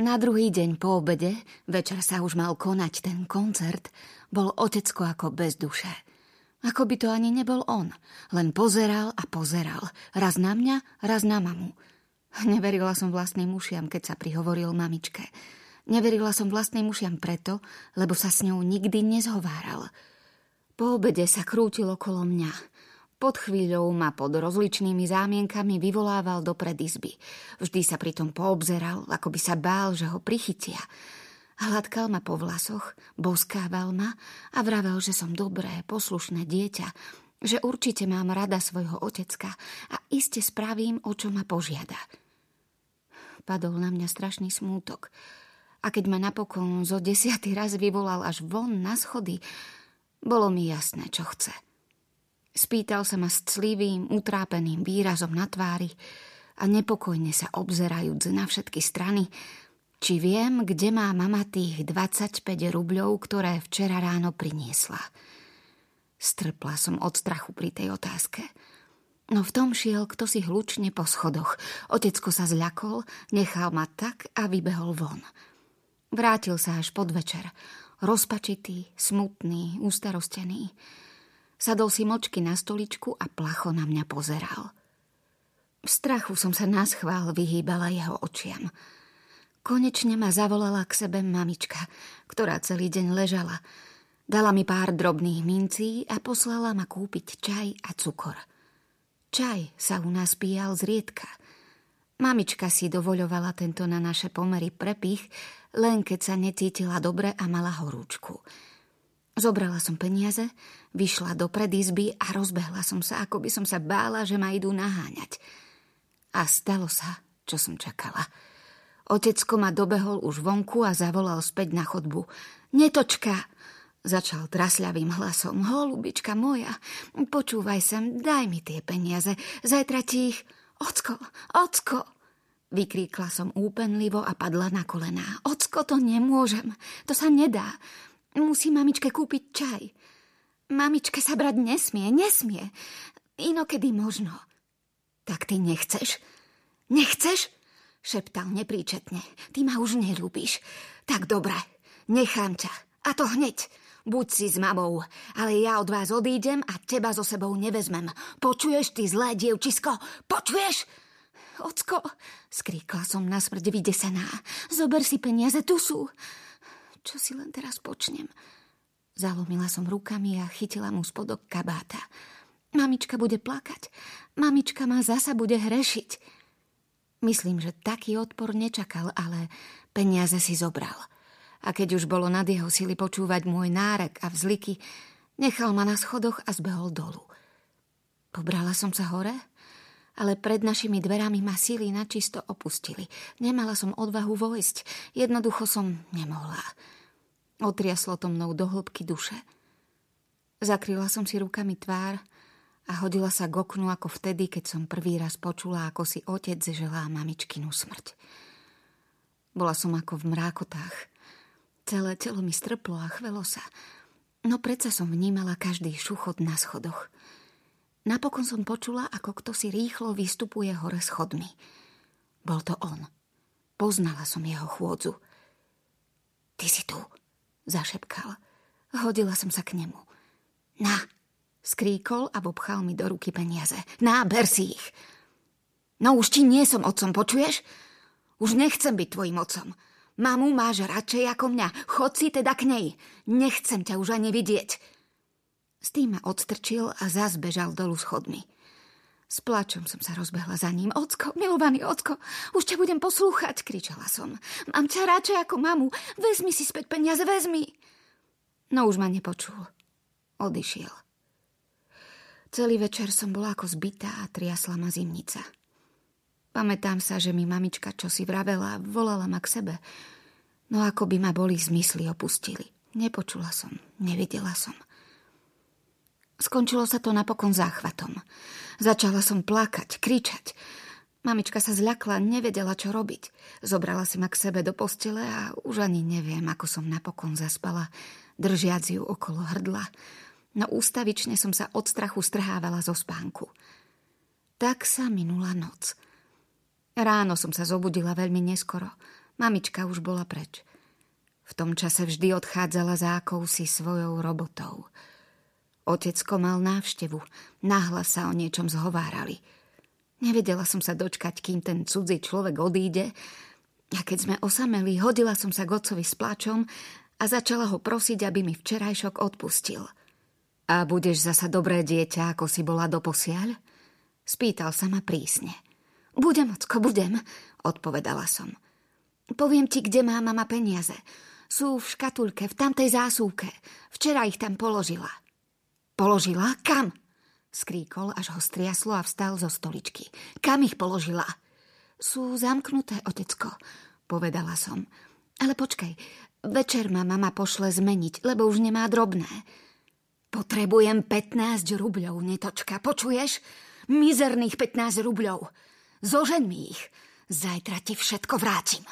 Na druhý deň po obede, večer sa už mal konať ten koncert, bol otecko ako bez duše. Ako by to ani nebol on. Len pozeral a pozeral. Raz na mňa, raz na mamu. Neverila som vlastným ušiam, keď sa prihovoril mamičke. Neverila som vlastným ušiam preto, lebo sa s ňou nikdy nezhováral. Po obede sa krútil okolo mňa. Pod chvíľou ma pod rozličnými zámienkami vyvolával do predizby. Vždy sa pritom poobzeral, ako by sa bál, že ho prichytia. Hladkal ma po vlasoch, boskával ma a vravel, že som dobré, poslušné dieťa, že určite mám rada svojho otecka a iste spravím, o čo ma požiada. Padol na mňa strašný smútok. A keď ma napokon zo desiatý raz vyvolal až von na schody, bolo mi jasné, čo chce. Spýtal sa ma s clivým, utrápeným výrazom na tvári a nepokojne sa obzerajúc na všetky strany, či viem, kde má mama tých 25 rubľov, ktoré včera ráno priniesla. Strpla som od strachu pri tej otázke. No v tom šiel kto si hlučne po schodoch. Otecko sa zľakol, nechal ma tak a vybehol von. Vrátil sa až podvečer. Rozpačitý, smutný, ustarostený. Sadol si močky na stoličku a placho na mňa pozeral. V strachu som sa naschvál vyhýbala jeho očiam. Konečne ma zavolala k sebe mamička, ktorá celý deň ležala. Dala mi pár drobných mincí a poslala ma kúpiť čaj a cukor. Čaj sa u nás píjal zriedka. Mamička si dovoľovala tento na naše pomery prepich, len keď sa necítila dobre a mala horúčku. Zobrala som peniaze, vyšla do predizby a rozbehla som sa, ako by som sa bála, že ma idú naháňať. A stalo sa, čo som čakala. Otecko ma dobehol už vonku a zavolal späť na chodbu. Netočka! Začal trasľavým hlasom. Holubička moja, počúvaj sem, daj mi tie peniaze. Zajtra ti ich... Ocko, ocko! Vykríkla som úpenlivo a padla na kolená. Ocko, to nemôžem. To sa nedá. Musí mamičke kúpiť čaj. Mamičke sa brať nesmie, nesmie. Inokedy možno. Tak ty nechceš? Nechceš? Šeptal nepríčetne. Ty ma už nelúbiš. Tak dobre, nechám ťa. A to hneď. Buď si s mamou, ale ja od vás odídem a teba so sebou nevezmem. Počuješ, ty zlé dievčisko? Počuješ? Ocko, skríkla som na smrť vydesená. Zober si peniaze, tu sú. Čo si len teraz počnem? Zalomila som rukami a chytila mu spodok kabáta. Mamička bude plakať. Mamička ma zasa bude hrešiť. Myslím, že taký odpor nečakal, ale peniaze si zobral. A keď už bolo nad jeho sily počúvať môj nárek a vzliky, nechal ma na schodoch a zbehol dolu. Pobrala som sa hore, ale pred našimi dverami ma síly načisto opustili. Nemala som odvahu vojsť, jednoducho som nemohla. Otriaslo to mnou do hĺbky duše. Zakryla som si rukami tvár a hodila sa k oknu ako vtedy, keď som prvý raz počula, ako si otec želá mamičkinu smrť. Bola som ako v mrákotách. Celé telo mi strplo a chvelo sa. No predsa som vnímala každý šuchot na schodoch – Napokon som počula, ako kto si rýchlo vystupuje hore schodmi. Bol to on. Poznala som jeho chôdzu. Ty si tu, zašepkal. Hodila som sa k nemu. Na, skríkol a obchal mi do ruky peniaze. Na, ber si ich. No už ti nie som otcom, počuješ? Už nechcem byť tvojim otcom. Mamu máš radšej ako mňa. Chod si teda k nej. Nechcem ťa už ani vidieť. S tým ma odstrčil a zás bežal dolu schodmi. S plačom som sa rozbehla za ním. Ocko, milovaný ocko, už ťa budem poslúchať, kričala som. Mám ťa radšej ako mamu. Vezmi si späť peniaze, vezmi. No už ma nepočul. Odišiel. Celý večer som bola ako zbytá a triasla ma zimnica. Pamätám sa, že mi mamička čosi vravela a volala ma k sebe. No ako by ma boli zmysly opustili. Nepočula som, nevidela som. Skončilo sa to napokon záchvatom. Začala som plakať, kričať. Mamička sa zľakla, nevedela, čo robiť. Zobrala si ma k sebe do postele a už ani neviem, ako som napokon zaspala, držiac ju okolo hrdla. No ústavične som sa od strachu strhávala zo spánku. Tak sa minula noc. Ráno som sa zobudila veľmi neskoro. Mamička už bola preč. V tom čase vždy odchádzala za akousi svojou robotou. Otecko mal návštevu. Náhla sa o niečom zhovárali. Nevedela som sa dočkať, kým ten cudzí človek odíde. A keď sme osameli, hodila som sa k otcovi s plačom a začala ho prosiť, aby mi včerajšok odpustil. A budeš zasa dobré dieťa, ako si bola doposiaľ? Spýtal sa ma prísne. Budem, ocko, budem, odpovedala som. Poviem ti, kde má mama peniaze. Sú v škatulke, v tamtej zásuvke. Včera ich tam položila. Položila? Kam? Skríkol, až ho striaslo a vstal zo stoličky. Kam ich položila? Sú zamknuté, otecko, povedala som. Ale počkaj, večer ma mama pošle zmeniť, lebo už nemá drobné. Potrebujem 15 rubľov, netočka, počuješ? Mizerných 15 rubľov. Zožen mi ich. Zajtra ti všetko vrátim.